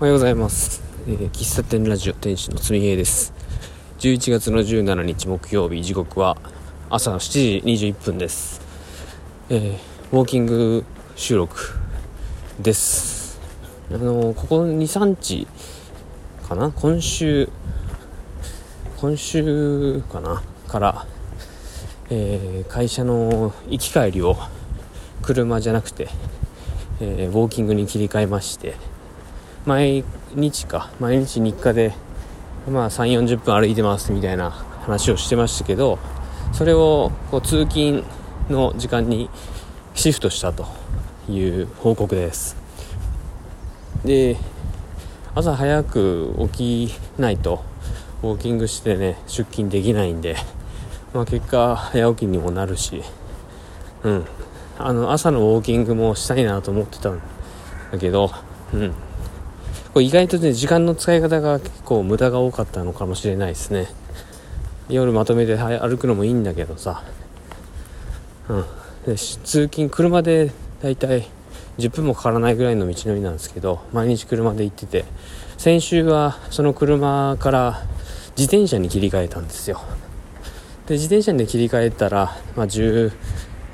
おはようございます、えー喫茶店ラジオ店主のつみへいです。11月の17日木曜日時刻は朝の7時21分です、えーウォーキング収録です。あのーここ23日かな？今週今週かな？から、えー会社の行き帰りを車じゃなくて、えーウォーキングに切り替えまして毎日か。毎日日課でまあ3 4 0分歩いてますみたいな話をしてましたけどそれをこう通勤の時間にシフトしたという報告です。で朝早く起きないとウォーキングしてね出勤できないんで、まあ、結果早起きにもなるしうん。あの朝のウォーキングもしたいなと思ってたんだけどうん。これ意外とね時間の使い方が結構無駄が多かったのかもしれないですね。夜まとめて歩くのもいいんだけどさ。うん。で通勤車でだいたい10分もかからないぐらいの道のりなんですけど毎日車で行ってて先週はその車から自転車に切り替えたんですよ。で自転車に切り替えたら、まあ、10,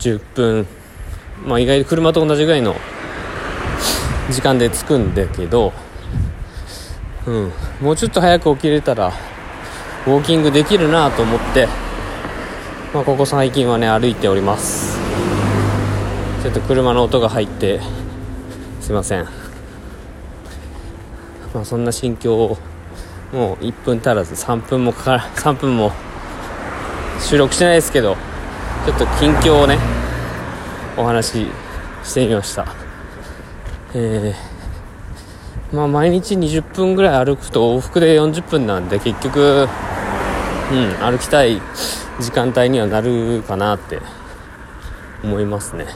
10分、まあ、意外と車と同じぐらいの時間で着くんだけど、うん、もうちょっと早く起きれたらウォーキングできるなと思って、まあ、ここ最近はね歩いております。ちょっと車の音が入ってすいません。まあそんな心境をもう1分足らず3分もかから3分も収録してないですけどちょっと近況をねお話ししてみました。えー、まあ毎日20分ぐらい歩くと往復で40分なんで結局うん歩きたい時間帯にはなるかなって思いますね。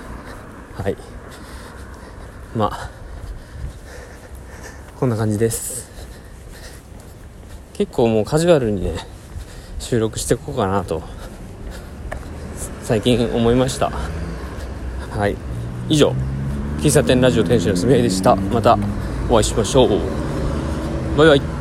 はい。まあこんな感じです。結構もうカジュアルにね収録していこうかなと最近思いました。はい。以上。喫茶店ラジオ店主のすみえでした。またお会いしましょう。バイバイ。